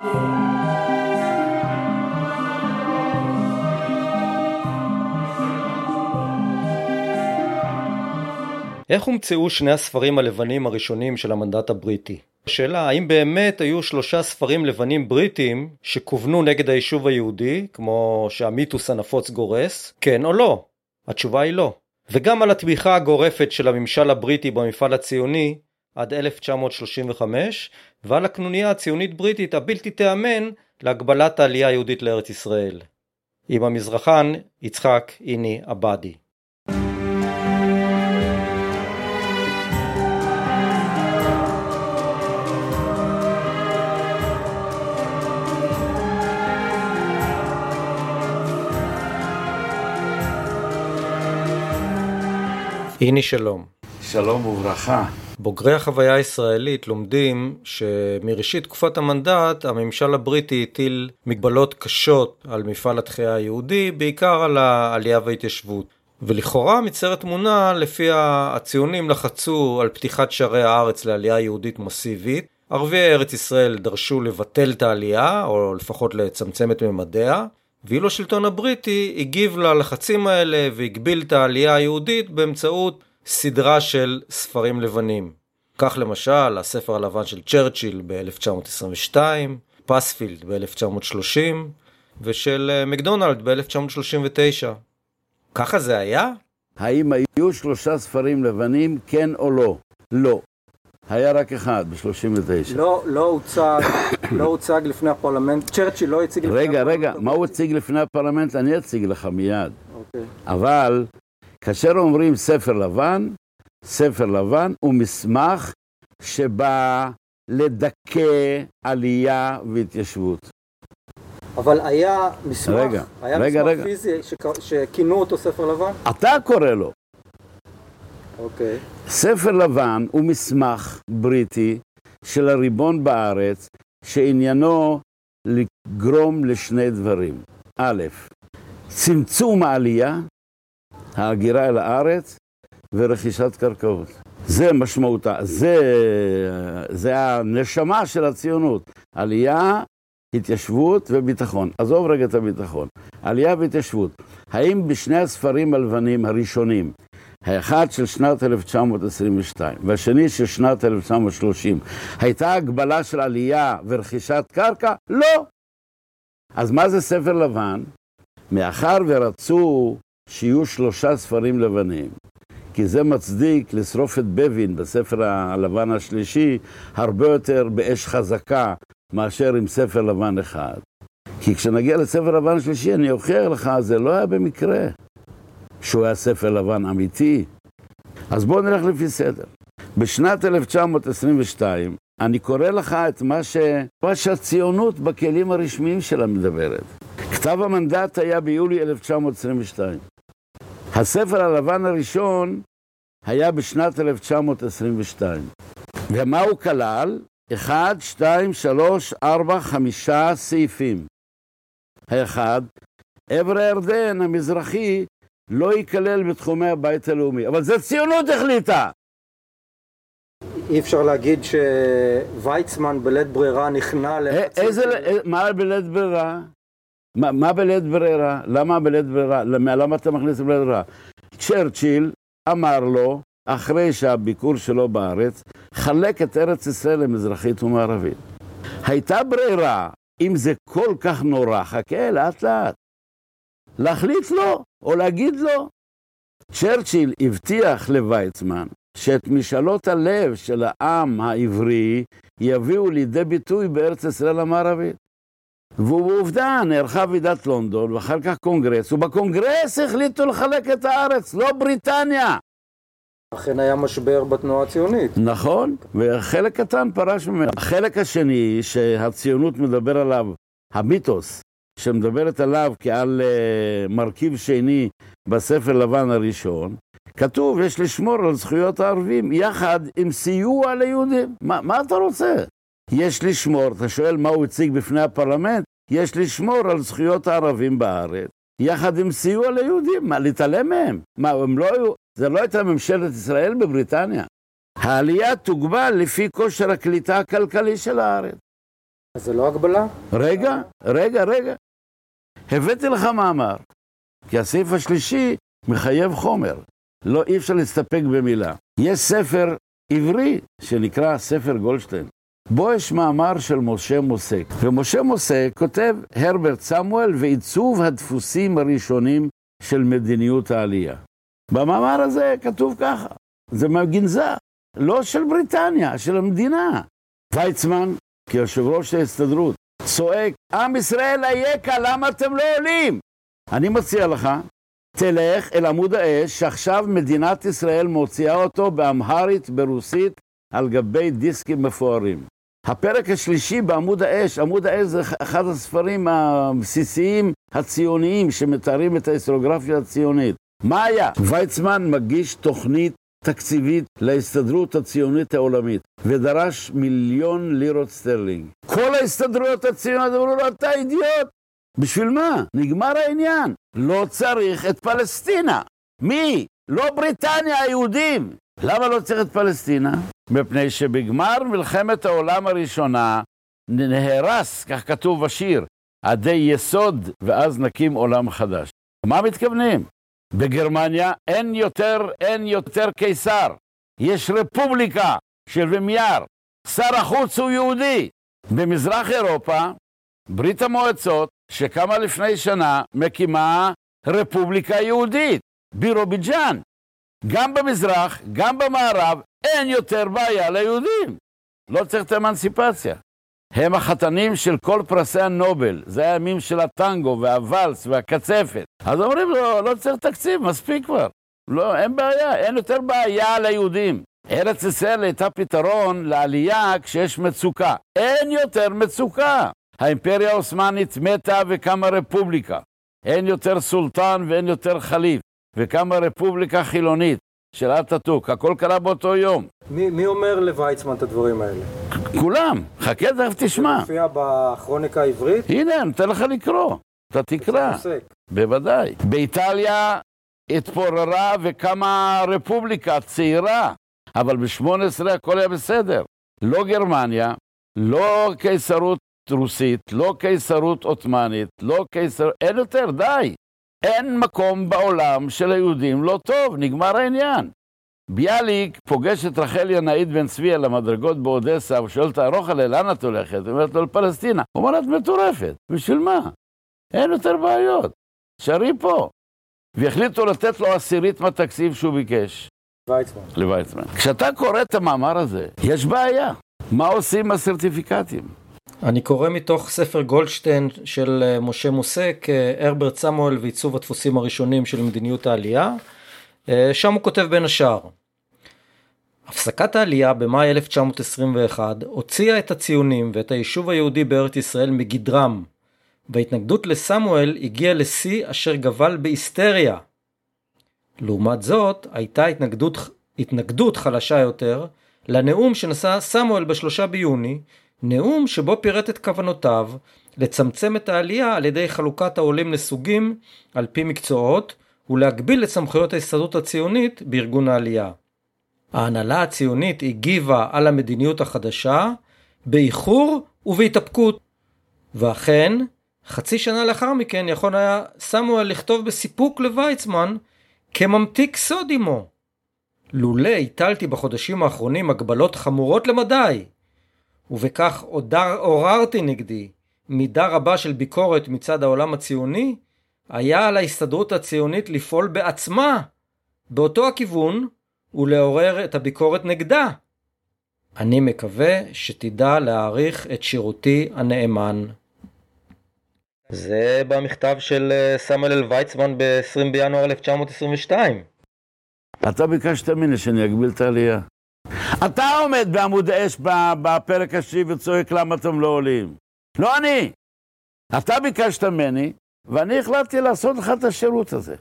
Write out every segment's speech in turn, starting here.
איך הומצאו שני הספרים הלבנים הראשונים של המנדט הבריטי? השאלה האם באמת היו שלושה ספרים לבנים בריטים שכוונו נגד היישוב היהודי, כמו שהמיתוס הנפוץ גורס, כן או לא? התשובה היא לא. וגם על התמיכה הגורפת של הממשל הבריטי במפעל הציוני עד 1935, ועל הקנוניה הציונית בריטית הבלתי תיאמן להגבלת העלייה היהודית לארץ ישראל. עם המזרחן יצחק איני עבדי. איני שלום. שלום וברכה. בוגרי החוויה הישראלית לומדים שמראשית תקופת המנדט הממשל הבריטי הטיל מגבלות קשות על מפעל התחייה היהודי, בעיקר על העלייה וההתיישבות. ולכאורה מציירת תמונה לפיה הציונים לחצו על פתיחת שערי הארץ לעלייה יהודית מסיבית. ערביי ארץ ישראל דרשו לבטל את העלייה, או לפחות לצמצם את ממדיה, ואילו השלטון הבריטי הגיב ללחצים האלה והגביל את העלייה היהודית באמצעות סדרה של ספרים לבנים. כך למשל הספר הלבן של צ'רצ'יל ב-1922, פספילד ב-1930 ושל אה, מקדונלד ב-1939. ככה זה היה? האם היו שלושה ספרים לבנים, כן או לא? לא. היה רק אחד ב-39. לא, לא הוצג, לא הוצג לפני הפרלמנט, צ'רצ'יל לא הציג לפני רגע, הפרלמנט. רגע, רגע, מה הוא הציג לפני הפרלמנט? אני אציג לך מיד. אוקיי. אבל כאשר אומרים ספר לבן, ספר לבן הוא מסמך שבא לדכא עלייה והתיישבות. אבל היה מסמך, רגע, היה רגע, מסמך רגע. פיזי שכינו אותו ספר לבן? אתה קורא לו. אוקיי. ספר לבן הוא מסמך בריטי של הריבון בארץ, שעניינו לגרום לשני דברים. א', צמצום העלייה, ההגירה אל הארץ, ורכישת קרקעות. זה משמעותה, זה, זה הנשמה של הציונות. עלייה, התיישבות וביטחון. עזוב רגע את הביטחון. עלייה והתיישבות. האם בשני הספרים הלבנים הראשונים האחד של שנת 1922 והשני של שנת 1930, הייתה הגבלה של עלייה ורכישת קרקע? לא. אז מה זה ספר לבן? מאחר ורצו שיהיו שלושה ספרים לבנים, כי זה מצדיק לשרוף את בבין בספר הלבן השלישי הרבה יותר באש חזקה מאשר עם ספר לבן אחד. כי כשנגיע לספר לבן השלישי אני אוכיח לך, זה לא היה במקרה. שהוא היה ספר לבן אמיתי. אז בואו נלך לפי סדר. בשנת 1922 אני קורא לך את מה, ש... מה שהציונות בכלים הרשמיים שלה מדברת. כתב המנדט היה ביולי 1922. הספר הלבן הראשון היה בשנת 1922. ומה הוא כלל? אחד, שתיים, שלוש, ארבע, חמישה סעיפים. האחד, עבר הירדן המזרחי לא ייכלל בתחומי הבית הלאומי. אבל זה ציונות החליטה! אי אפשר להגיד שוויצמן בלית ברירה נכנע לחצי... איזה... מה בלית ברירה? מה, בלית ברירה? למה בלית ברירה? למה אתה מכניס בלית ברירה? צ'רצ'יל אמר לו, אחרי שהביקור שלו בארץ, חלק את ארץ ישראל למזרחית ומערבית. הייתה ברירה, אם זה כל כך נורא, חכה לאט לאט. להחליט לו, או להגיד לו. צ'רצ'יל הבטיח לוויצמן שאת משאלות הלב של העם העברי יביאו לידי ביטוי בארץ ישראל המערבית. ועובדה, נערכה ועידת לונדון, ואחר כך קונגרס, ובקונגרס החליטו לחלק את הארץ, לא בריטניה. אכן היה משבר בתנועה הציונית. נכון, וחלק קטן פרש ממנו. החלק השני שהציונות מדבר עליו, המיתוס, שמדברת עליו כעל uh, מרכיב שני בספר לבן הראשון, כתוב, יש לשמור על זכויות הערבים יחד עם סיוע ליהודים. מה, מה אתה רוצה? יש לשמור, אתה שואל מה הוא הציג בפני הפרלמנט? יש לשמור על זכויות הערבים בארץ, יחד עם סיוע ליהודים. מה, להתעלם מהם? מה, הם לא היו... זה לא הייתה ממשלת ישראל בבריטניה. העלייה תוגבל לפי כושר הקליטה הכלכלי של הארץ. אז זה לא הגבלה? רגע, רגע, רגע. הבאתי לך מאמר, כי הסעיף השלישי מחייב חומר. לא, אי אפשר להסתפק במילה. יש ספר עברי שנקרא ספר גולדשטיין. בו יש מאמר של משה מוסק, ומשה מוסק כותב הרברט סמואל ועיצוב הדפוסים הראשונים של מדיניות העלייה. במאמר הזה כתוב ככה, זה מהגנזה, לא של בריטניה, של המדינה. ויצמן, כיושב ראש ההסתדרות, צועק, עם ישראל אייכה, למה אתם לא עולים? אני מציע לך, תלך אל עמוד האש, שעכשיו מדינת ישראל מוציאה אותו באמהרית, ברוסית, על גבי דיסקים מפוארים. הפרק השלישי בעמוד האש, עמוד האש זה אחד הספרים הבסיסיים הציוניים שמתארים את ההיסטוריוגרפיה הציונית. מה היה? ויצמן מגיש תוכנית תקציבית להסתדרות הציונית העולמית, ודרש מיליון לירות סטרלינג. כל ההסתדרויות הציוניות אמרו לו, אתה אידיוט! בשביל מה? נגמר העניין. לא צריך את פלסטינה. מי? לא בריטניה, היהודים. למה לא צריך את פלסטינה? מפני שבגמר מלחמת העולם הראשונה נהרס, כך כתוב בשיר, עדי יסוד, ואז נקים עולם חדש. מה מתכוונים? בגרמניה אין יותר, אין יותר קיסר. יש רפובליקה של ומיאר. שר החוץ הוא יהודי. במזרח אירופה, ברית המועצות, שקמה לפני שנה, מקימה רפובליקה יהודית, בירוביג'אן. גם במזרח, גם במערב, אין יותר בעיה ליהודים. לא צריך את האמנסיפציה. הם החתנים של כל פרסי הנובל, זה הימים של הטנגו והוואלס והקצפת. אז אומרים לו, לא צריך תקציב, מספיק כבר. לא, אין בעיה, אין יותר בעיה ליהודים. ארץ ישראל הייתה פתרון לעלייה כשיש מצוקה. אין יותר מצוקה. האימפריה העות'מאנית מתה וקמה רפובליקה. אין יותר סולטן ואין יותר חליף. וקמה רפובליקה חילונית של אטאטוק. הכל קרה באותו יום. מי, מי אומר לוויצמן את הדברים האלה? כולם. חכה, תכף תשמע. זה מופיע בכרוניקה העברית? הנה, אני נותן לך לקרוא. אתה תקרא. בוודאי. באיטליה התפוררה וקמה רפובליקה צעירה, אבל ב-18 הכל היה בסדר. לא גרמניה, לא קיסרות רוסית, לא קיסרות עות'מאנית, לא קיסרות... אין יותר, די. אין מקום בעולם של היהודים לא טוב, נגמר העניין. ביאליק פוגש את רחל ינאית בן צבי על המדרגות באודסה, ושואל אותה, רוחלה, לאן את הולכת? היא אומרת לו, לפלסטינה. הוא אומר, את מטורפת. בשביל מה? אין יותר בעיות. שרי פה. והחליטו לתת לו עשירית מהתקציב שהוא ביקש. ויצמן. לוויצמן. כשאתה קורא את המאמר הזה, יש בעיה. מה עושים עם הסרטיפיקטים? אני קורא מתוך ספר גולדשטיין של אה, משה מוסק, אה, הרברט סמואל ועיצוב הדפוסים הראשונים של מדיניות העלייה. אה, שם הוא כותב בין השאר: הפסקת העלייה במאי 1921 הוציאה את הציונים ואת היישוב היהודי בארץ ישראל מגדרם, וההתנגדות לסמואל הגיעה לשיא אשר גבל בהיסטריה. לעומת זאת, הייתה התנגדות, התנגדות חלשה יותר לנאום שנשא סמואל בשלושה ביוני, נאום שבו פירט את כוונותיו לצמצם את העלייה על ידי חלוקת העולים לסוגים על פי מקצועות ולהגביל את סמכויות ההסתדרות הציונית בארגון העלייה. ההנהלה הציונית הגיבה על המדיניות החדשה באיחור ובהתאפקות. ואכן, חצי שנה לאחר מכן יכול היה סמואל לכתוב בסיפוק לוויצמן כממתיק סוד עמו. לולא הטלתי בחודשים האחרונים הגבלות חמורות למדי, ובכך עוררתי נגדי מידה רבה של ביקורת מצד העולם הציוני, היה על ההסתדרות הציונית לפעול בעצמה באותו הכיוון ולעורר את הביקורת נגדה. אני מקווה שתדע להעריך את שירותי הנאמן. זה במכתב של אה, סמואל אל ויצמן ב-20 בינואר 1922. אתה ביקשת ממני שאני אגביל את העלייה. אתה עומד בעמוד האש בפרק השני וצועק למה אתם לא עולים. לא אני. אתה ביקשת ממני, ואני החלטתי לעשות לך את השירות הזה.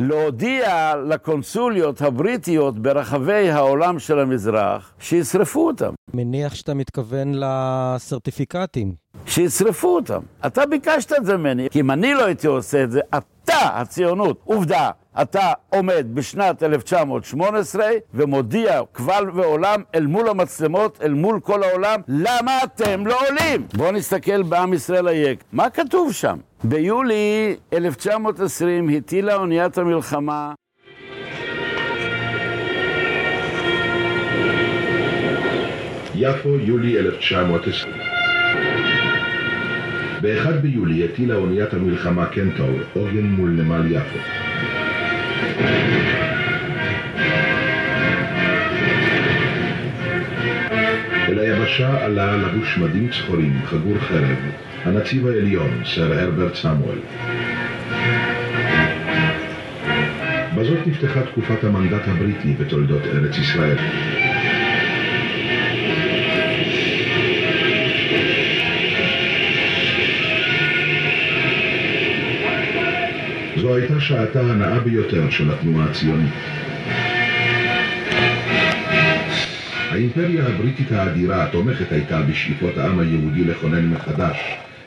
להודיע לקונסוליות הבריטיות ברחבי העולם של המזרח שישרפו אותם. מניח שאתה מתכוון לסרטיפיקטים. שישרפו אותם. אתה ביקשת את זה ממני, כי אם אני לא הייתי עושה את זה, אתה, הציונות, עובדה, אתה עומד בשנת 1918 ומודיע קבל ועולם אל מול המצלמות, אל מול כל העולם, למה אתם לא עולים? בואו נסתכל בעם ישראל היק. מה כתוב שם? ביולי 1920 הטילה אוניית המלחמה יפו, יולי 1920 ב-1 ביולי הטילה אוניית המלחמה קנטור עוגן מול נמל יפו. אל היבשה עלה לבוש מדים צחורים, חגור חרב, הנציב העליון, סר הרברט סמואל. בזאת נפתחה תקופת המנדט הבריטי בתולדות ארץ ישראל. זו הייתה שעתה הנאה ביותר של התנועה הציונית. האימפריה הבריטית האדירה התומכת הייתה בשאיפות העם היהודי לכונן מחדש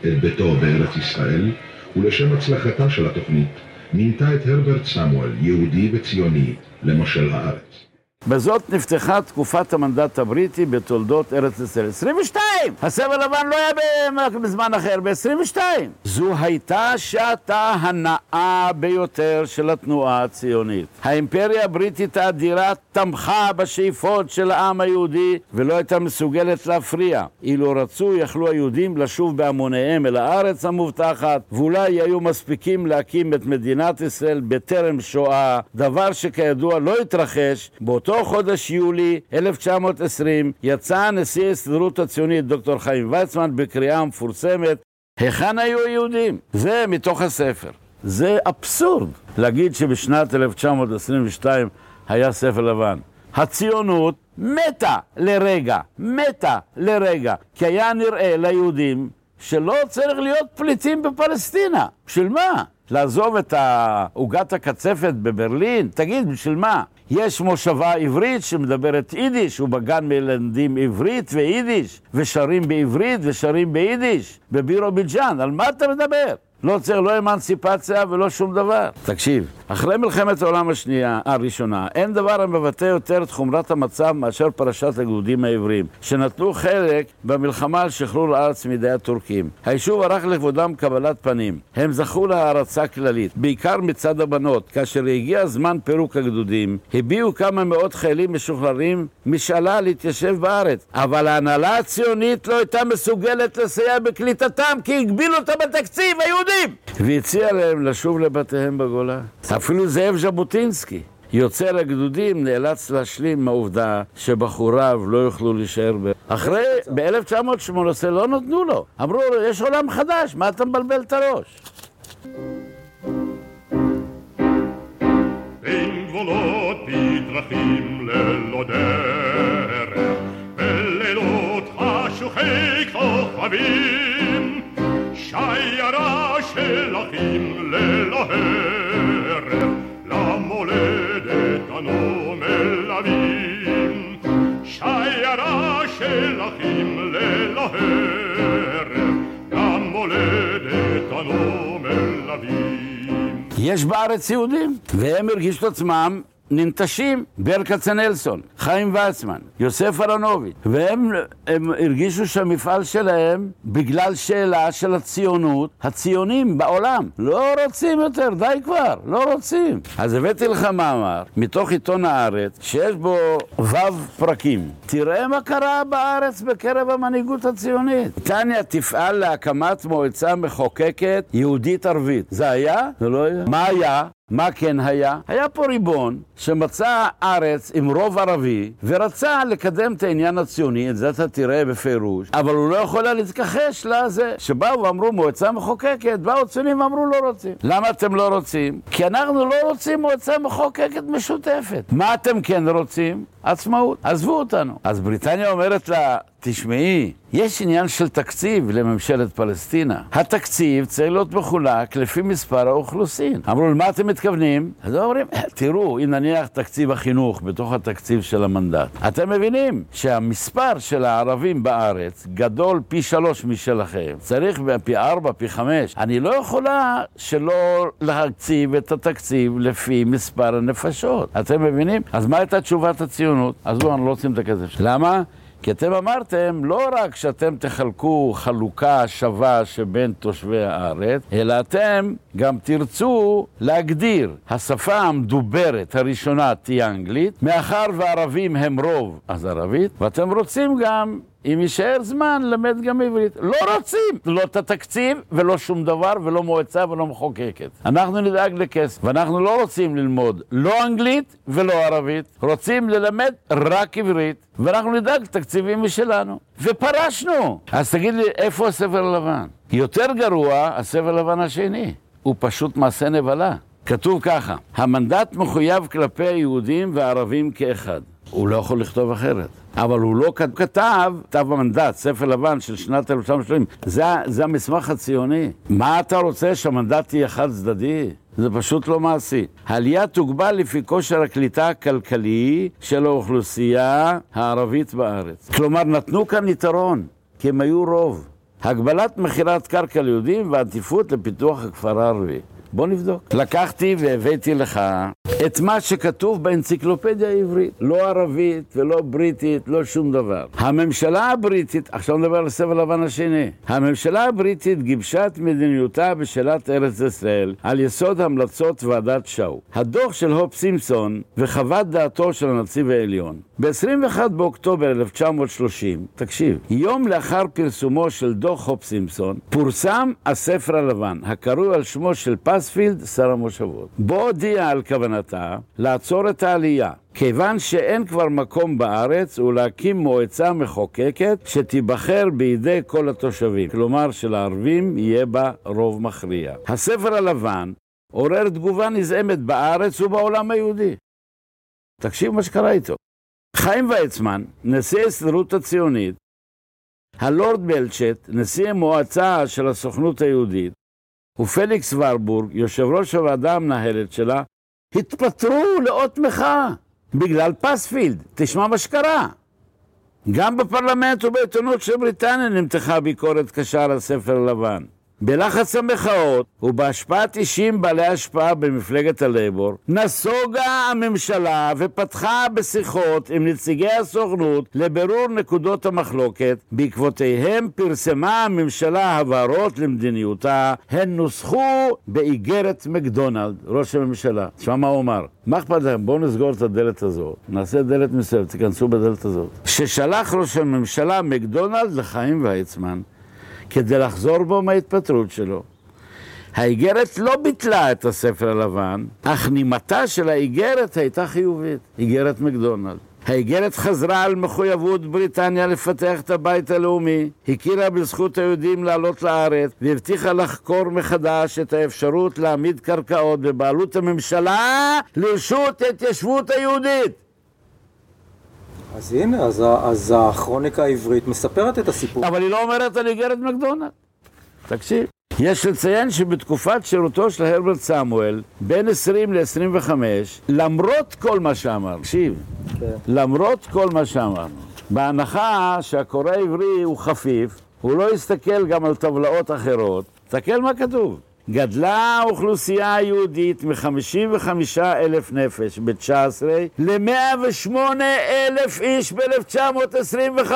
את ביתו בארץ ישראל, ולשם הצלחתה של התוכנית מינתה את הרברט סמואל, יהודי וציוני, למושל הארץ. בזאת נפתחה תקופת המנדט הבריטי בתולדות ארץ ישראל. 22! הסבל לבן לא היה בזמן אחר, ב-22. זו הייתה שעתה הנאה ביותר של התנועה הציונית. האימפריה הבריטית האדירה תמכה בשאיפות של העם היהודי ולא הייתה מסוגלת להפריע. אילו רצו, יכלו היהודים לשוב בהמוניהם אל הארץ המובטחת, ואולי היו מספיקים להקים את מדינת ישראל בטרם שואה, דבר שכידוע לא התרחש באותו באותו חודש יולי 1920 יצא נשיא ההסתדרות הציונית דוקטור חיים ויצמן בקריאה מפורסמת היכן היו היהודים? זה מתוך הספר. זה אבסורד להגיד שבשנת 1922 היה ספר לבן. הציונות מתה לרגע, מתה לרגע, כי היה נראה ליהודים שלא צריך להיות פליטים בפלסטינה. בשביל מה? לעזוב את עוגת הקצפת בברלין? תגיד, בשביל מה? יש מושבה עברית שמדברת יידיש, ובגן מלמדים עברית ויידיש, ושרים בעברית ושרים ביידיש, בבירוביג'אן, על מה אתה מדבר? לא צריך לא אמנסיפציה ולא שום דבר. תקשיב, אחרי מלחמת העולם השנייה, הראשונה, אין דבר המבטא יותר את חומרת המצב מאשר פרשת הגדודים העבריים, שנטלו חלק במלחמה על שחרור הארץ מידי הטורקים. היישוב ערך לכבודם קבלת פנים. הם זכו להערצה כללית, בעיקר מצד הבנות. כאשר הגיע זמן פירוק הגדודים, הביעו כמה מאות חיילים משוחררים משאלה להתיישב בארץ. אבל ההנהלה הציונית לא הייתה מסוגלת לסייע בקליטתם, כי הגבילו אותה בתקציב היהודים! והציע להם לשוב לבתיהם בגולה. אפילו זאב ז'בוטינסקי, יוצר הגדודים, נאלץ להשלים עם העובדה שבחוריו לא יוכלו להישאר ב... אחרי, ב-1918 לא נתנו לו. אמרו לו, יש עולם חדש, מה אתה מבלבל את הראש? בין גבולות בדרכים ללא דרך, בלילות חשוכי כוכבים, שיירה של אחים ללא הרף, אנו מלווים. שיירה של אחים ללא הרף, למולדת אנו מלווים. יש בארץ יהודים, והם הרגישו את עצמם ננטשים, ברל כצנלסון, חיים ויצמן, יוסף אהרונוביץ', והם הרגישו שהמפעל שלהם, בגלל שאלה של הציונות, הציונים בעולם לא רוצים יותר, די כבר, לא רוצים. אז הבאתי לך מאמר מתוך עיתון הארץ, שיש בו ו' פרקים. תראה מה קרה בארץ בקרב המנהיגות הציונית. טניה תפעל להקמת מועצה מחוקקת יהודית-ערבית. זה היה? זה לא היה. מה היה? מה כן היה? היה פה ריבון שמצא ארץ עם רוב ערבי ורצה לקדם את העניין הציוני, את זה אתה תראה בפירוש, אבל הוא לא יכול היה להתכחש לזה. שבאו ואמרו מועצה מחוקקת, באו ציונים ואמרו לא רוצים. למה אתם לא רוצים? כי אנחנו לא רוצים מועצה מחוקקת משותפת. מה אתם כן רוצים? עצמאות, עזבו אותנו. אז בריטניה אומרת לה, תשמעי, יש עניין של תקציב לממשלת פלסטינה. התקציב צריך להיות מחולק לפי מספר האוכלוסין. אמרו, למה אתם מתכוונים? אז אומרים, תראו, אם נניח תקציב החינוך בתוך התקציב של המנדט, אתם מבינים שהמספר של הערבים בארץ גדול פי שלוש משלכם. צריך פי ארבע, פי חמש. אני לא יכולה שלא להקציב את התקציב לפי מספר הנפשות. אתם מבינים? אז מה הייתה תשובת הציונות? אז לא, אנחנו לא רוצים את הכסף שלנו. למה? כי אתם אמרתם לא רק שאתם תחלקו חלוקה שווה שבין תושבי הארץ, אלא אתם גם תרצו להגדיר השפה המדוברת הראשונה תהיה אנגלית, מאחר וערבים הם רוב, אז ערבית, ואתם רוצים גם אם יישאר זמן, למד גם עברית. לא רוצים, לא את התקציב ולא שום דבר ולא מועצה ולא מחוקקת. אנחנו נדאג לכסף, ואנחנו לא רוצים ללמוד לא אנגלית ולא ערבית, רוצים ללמד רק עברית, ואנחנו נדאג תקציבים משלנו. ופרשנו. אז תגיד לי, איפה הספר הלבן? יותר גרוע, הספר הלבן השני. הוא פשוט מעשה נבלה. כתוב ככה, המנדט מחויב כלפי היהודים והערבים כאחד. הוא לא יכול לכתוב אחרת. אבל הוא לא כתב כתב המנדט, ספר לבן של שנת 1930. זה, זה המסמך הציוני. מה אתה רוצה, שהמנדט יהיה חד צדדי? זה פשוט לא מעשי. העלייה תוגבל לפי כושר הקליטה הכלכלי של האוכלוסייה הערבית בארץ. כלומר, נתנו כאן יתרון, כי הם היו רוב. הגבלת מכירת קרקע ליהודים ועדיפות לפיתוח הכפר הערבי. בוא נבדוק. לקחתי והבאתי לך את מה שכתוב באנציקלופדיה העברית, לא ערבית ולא בריטית, לא שום דבר. הממשלה הבריטית, עכשיו נדבר על הספר לבן השני, הממשלה הבריטית גיבשה את מדיניותה בשאלת ארץ ישראל על יסוד המלצות ועדת שואו. הדוח של הופ סימפסון וחוות דעתו של הנציב העליון. ב-21 באוקטובר 1930, תקשיב, יום לאחר פרסומו של דוח הופ סימפסון, פורסם הספר הלבן, הקרוי על שמו של פספילד, שר המושבות. בו הודיע על כוונתה לעצור את העלייה. כיוון שאין כבר מקום בארץ ולהקים מועצה מחוקקת שתיבחר בידי כל התושבים, כלומר שלערבים יהיה בה רוב מכריע. הספר הלבן עורר תגובה נזעמת בארץ ובעולם היהודי. תקשיב מה שקרה איתו. חיים ויצמן, נשיא ההסתדרות הציונית, הלורד בלצ'ט, נשיא המועצה של הסוכנות היהודית, ופליקס ורבורג, יושב ראש הוועדה המנהלת שלה, התפטרו לאות מחאה בגלל פספילד. תשמע מה שקרה. גם בפרלמנט ובעיתונות של בריטניה נמתחה ביקורת קשה על הספר הלבן. בלחץ המחאות ובהשפעת אישים בעלי השפעה במפלגת הלייבור, נסוגה הממשלה ופתחה בשיחות עם נציגי הסוכנות לבירור נקודות המחלוקת. בעקבותיהם פרסמה הממשלה הבהרות למדיניותה, הן נוסחו באיגרת מקדונלד, ראש הממשלה. תשמע מה הוא אמר. מה אכפת לכם? בואו נסגור את הדלת הזאת, נעשה דלת מסוימת, תיכנסו בדלת הזאת. ששלח ראש הממשלה מקדונלד לחיים ויצמן. כדי לחזור בו מההתפטרות שלו. האיגרת לא ביטלה את הספר הלבן, אך נימתה של האיגרת הייתה חיובית, איגרת מקדונלד. האיגרת חזרה על מחויבות בריטניה לפתח את הבית הלאומי, הכירה בזכות היהודים לעלות לארץ, והבטיחה לחקור מחדש את האפשרות להעמיד קרקעות בבעלות הממשלה לרשות ההתיישבות היהודית. אז הנה, אז, אז הכרוניקה העברית מספרת את הסיפור. אבל היא לא אומרת על איגרת מקדונלד. תקשיב. יש לציין שבתקופת שירותו של הרברט סמואל, בין 20 ל-25, למרות כל מה שאמרנו, תקשיב, כן. למרות כל מה שאמרנו, בהנחה שהקורא העברי הוא חפיף, הוא לא יסתכל גם על טבלאות אחרות, תסתכל מה כתוב. גדלה האוכלוסייה היהודית מ-55 אלף נפש ב-19 ל-108 אלף איש ב-1925.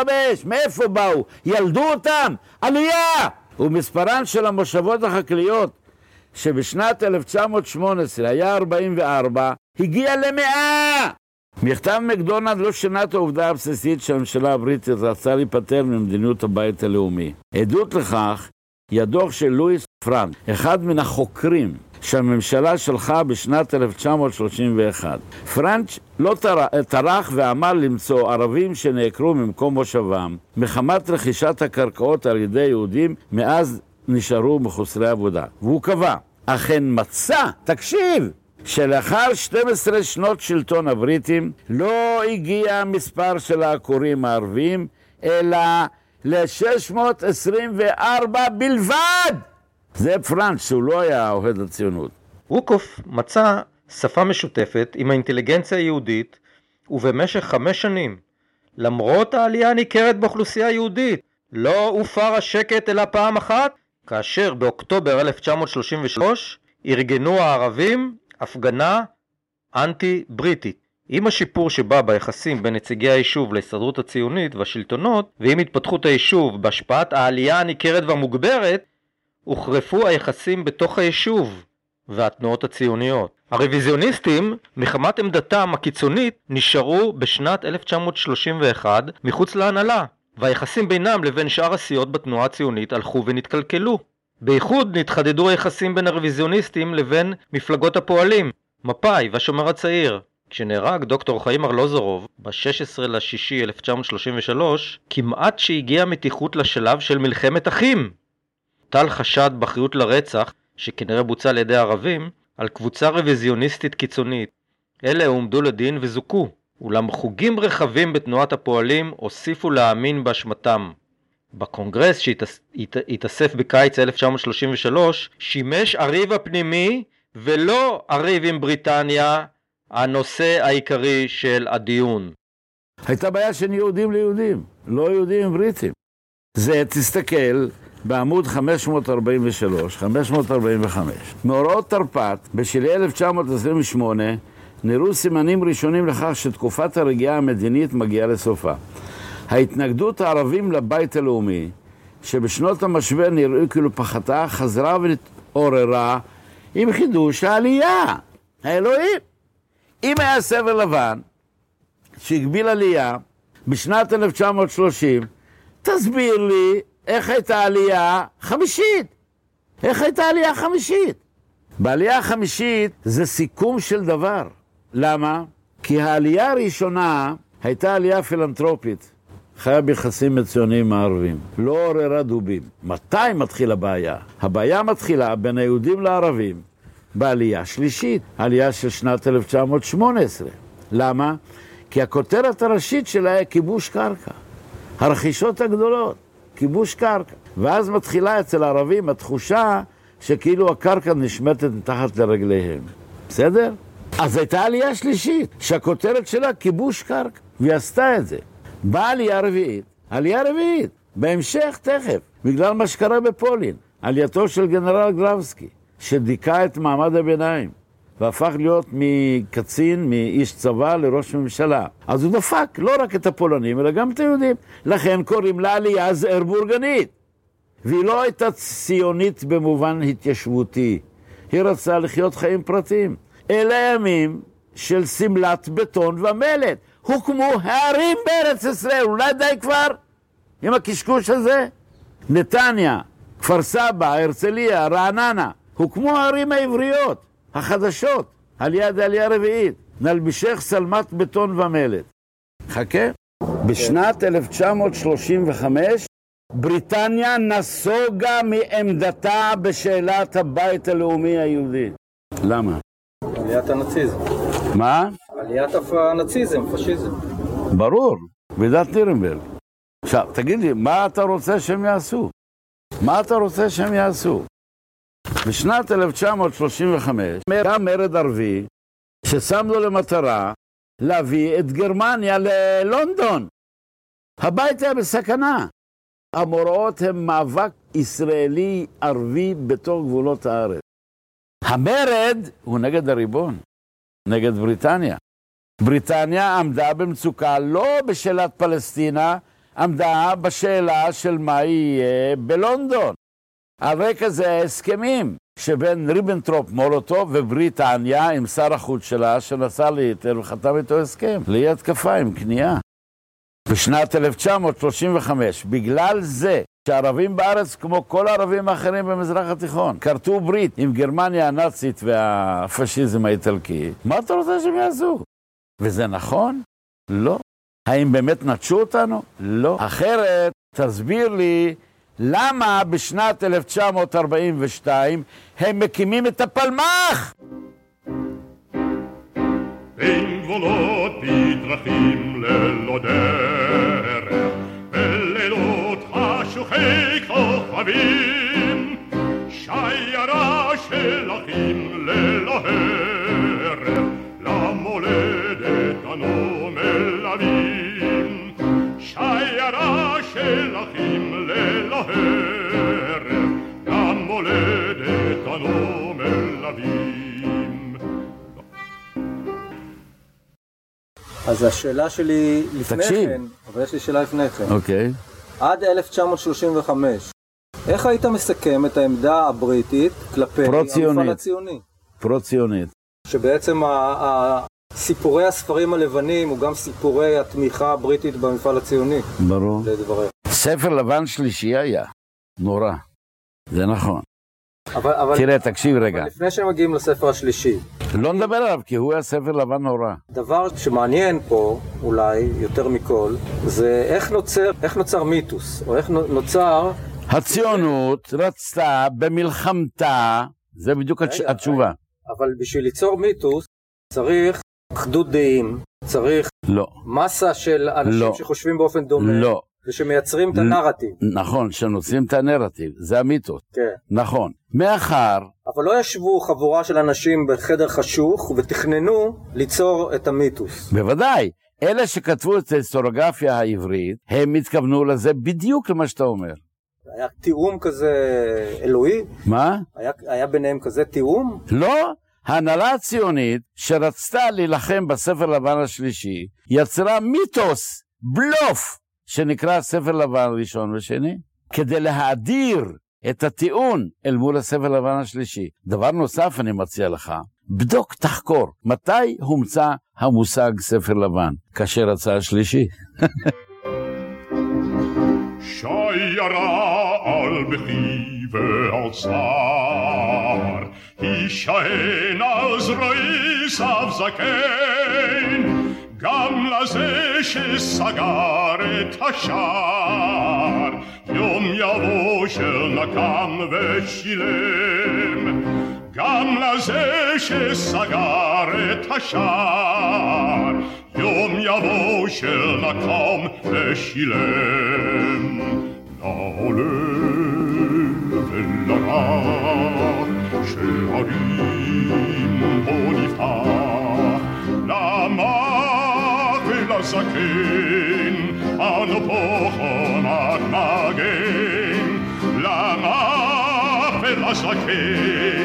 מאיפה באו? ילדו אותם? עלייה! ומספרן של המושבות החקלאיות, שבשנת 1918 היה 44, הגיע למאה! מכתב מקדונלד לא שינה את העובדה הבסיסית שהממשלה הבריטית רצה להיפטר ממדיניות הבית הלאומי. עדות לכך היא הדוח של לואיס פרנק, אחד מן החוקרים שהממשלה שלחה בשנת 1931. פרנץ' לא טרח ועמל למצוא ערבים שנעקרו ממקום מושבם מחמת רכישת הקרקעות על ידי יהודים מאז נשארו מחוסרי עבודה. והוא קבע, אכן מצא, תקשיב, שלאחר 12 שנות שלטון הבריטים לא הגיע המספר של העקורים הערבים, אלא ל-624 בלבד! זה פרנץ, שהוא לא היה אוהד הציונות. רוקוף מצא שפה משותפת עם האינטליגנציה היהודית, ובמשך חמש שנים, למרות העלייה הניכרת באוכלוסייה היהודית, לא הופר השקט אלא פעם אחת, כאשר באוקטובר 1933 ארגנו הערבים הפגנה אנטי-בריטית. עם השיפור שבא ביחסים בין נציגי היישוב להסתדרות הציונית והשלטונות, ועם התפתחות היישוב בהשפעת העלייה הניכרת והמוגברת, הוחרפו היחסים בתוך היישוב והתנועות הציוניות. הרוויזיוניסטים, מחמת עמדתם הקיצונית, נשארו בשנת 1931 מחוץ להנהלה, והיחסים בינם לבין שאר הסיעות בתנועה הציונית הלכו ונתקלקלו. בייחוד נתחדדו היחסים בין הרוויזיוניסטים לבין מפלגות הפועלים, מפא"י והשומר הצעיר. כשנהרג דוקטור חיים ארלוזורוב ב-16 לשישי 1933, כמעט שהגיע מתיחות לשלב של מלחמת אחים. טל חשד באחריות לרצח, שכנראה בוצע על ידי ערבים, על קבוצה רוויזיוניסטית קיצונית. אלה הועמדו לדין וזוכו, אולם חוגים רחבים בתנועת הפועלים הוסיפו להאמין באשמתם. בקונגרס שהתאסף בקיץ 1933, שימש הריב הפנימי ולא הריב עם בריטניה הנושא העיקרי של הדיון. הייתה בעיה של יהודים ליהודים, לא יהודים בריטים. זה, תסתכל, בעמוד 543, 545. מאורעות תרפ"ט, בשלהי 1928, נראו סימנים ראשונים לכך שתקופת הרגיעה המדינית מגיעה לסופה. ההתנגדות הערבים לבית הלאומי, שבשנות המשבר נראו כאילו פחתה, חזרה והתעוררה עם חידוש העלייה. האלוהים. אם היה סבר לבן שהגביל עלייה בשנת 1930, תסביר לי איך הייתה עלייה חמישית. איך הייתה עלייה חמישית? בעלייה החמישית זה סיכום של דבר. למה? כי העלייה הראשונה הייתה עלייה פילנטרופית. חיה ביחסים מצוינים עם הערבים. לא עוררה דובים. מתי מתחילה הבעיה? הבעיה מתחילה בין היהודים לערבים בעלייה שלישית, עלייה של שנת 1918. למה? כי הכותרת הראשית שלה היא כיבוש קרקע. הרכישות הגדולות, כיבוש קרקע. ואז מתחילה אצל הערבים התחושה שכאילו הקרקע נשמטת מתחת לרגליהם. בסדר? אז הייתה עלייה שלישית, שהכותרת שלה כיבוש קרקע, והיא עשתה את זה. באה עלייה רביעית, עלייה רביעית, בהמשך תכף, בגלל מה שקרה בפולין, עלייתו של גנרל גרבסקי. שדיכא את מעמד הביניים, והפך להיות מקצין, מאיש צבא, לראש ממשלה. אז הוא דפק לא רק את הפולנים, אלא גם את היהודים. לכן קוראים לה עלייה זער בורגנית. והיא לא הייתה ציונית במובן התיישבותי, היא רצתה לחיות חיים פרטיים. אלה ימים של שמלת בטון ומלט. הוקמו הערים בארץ ישראל, אולי די כבר עם הקשקוש הזה? נתניה, כפר סבא, הרצליה, רעננה. הוקמו הערים העבריות, החדשות, עלייה רביעית, נלבישך שלמת בטון ומלט. חכה. בשנת 1935 בריטניה נסוגה מעמדתה בשאלת הבית הלאומי היהודי. למה? עליית הנאציזם. מה? עליית הנאציזם, פשיזם. ברור, ועידת נירנברג. עכשיו, תגיד לי, מה אתה רוצה שהם יעשו? מה אתה רוצה שהם יעשו? בשנת 1935 היה מרד ערבי ששם לו למטרה להביא את גרמניה ללונדון. הבית היה בסכנה. המוראות הם מאבק ישראלי-ערבי בתוך גבולות הארץ. המרד הוא נגד הריבון, נגד בריטניה. בריטניה עמדה במצוקה לא בשאלת פלסטינה, עמדה בשאלה של מה יהיה בלונדון. על רקע זה ההסכמים שבין ריבנטרופ מולוטוב ובריטניה עם שר החוץ שלה שנסע להיטלר וחתם איתו הסכם לאי התקפה עם כניעה. בשנת 1935, בגלל זה שערבים בארץ, כמו כל הערבים האחרים במזרח התיכון, כרתו ברית עם גרמניה הנאצית והפשיזם האיטלקי, מה אתה רוצה שהם יעשו? וזה נכון? לא. האם באמת נטשו אותנו? לא. אחרת, תסביר לי למה בשנת 1942 הם מקימים את הפלמ"ח? גבולות בדרכים ללא דרך, בלילות חשוכי כוכבים, שיירה של אחים ללא הרף, למולדת אנו מלווים. שיירה של אחים ללא הרף, למולדת אנו מלווים. אז השאלה שלי לפני תקשיב. כן, אבל יש לי שאלה לפני כן. אוקיי. עד 1935, איך היית מסכם את העמדה הבריטית כלפי פרו-ציונית. המפעל הציוני? פרו-ציונית. שבעצם ה- ה- סיפורי הספרים הלבנים הוא גם סיפורי התמיכה הבריטית במפעל הציוני, ברור. לדבריך. ספר לבן שלישי היה. נורא. זה נכון. אבל, אבל, תראה, תקשיב רגע. אבל לפני שמגיעים לספר השלישי, לא נדבר עליו, כי הוא היה ספר לבן נורא. דבר שמעניין פה, אולי, יותר מכל, זה איך נוצר, איך נוצר מיתוס, או איך נוצר... הציונות רצתה במלחמתה, זה בדיוק רגע, התשובה. אבל בשביל ליצור מיתוס צריך אחדות דעים, צריך לא. מסה של אנשים לא. שחושבים באופן דומה, לא. ושמייצרים את. הנרטיב, נכון, שנוצרים את הנרטיב, זה המיתוס. כן. נכון. מאחר, אבל לא ישבו חבורה של אנשים בחדר חשוך ותכננו ליצור את המיתוס. בוודאי, אלה שכתבו את ההיסטוריוגרפיה העברית, הם התכוונו לזה בדיוק למה שאתה אומר. היה תיאום כזה אלוהי? מה? היה, היה ביניהם כזה תיאום? לא. ההנהלה הציונית, שרצתה להילחם בספר לבן השלישי, יצרה מיתוס, בלוף, שנקרא ספר לבן ראשון ושני, כדי להאדיר את הטיעון אל מול הספר לבן השלישי. דבר נוסף אני מציע לך, בדוק, תחקור, מתי הומצא המושג ספר לבן? כאשר יצא השלישי. שיירה על בכי ועל צר, הישען על זרועי סב זקן, גם לזה שסגר את השער, יום יבוא של נקם ושילם, גם לזה שסגר את השער, יום יבוא של נקם ושילם. לעולה ולרע של הרים בו נפתח, למח ולזקן, אנו פה חומת מגן, למח ולזקן.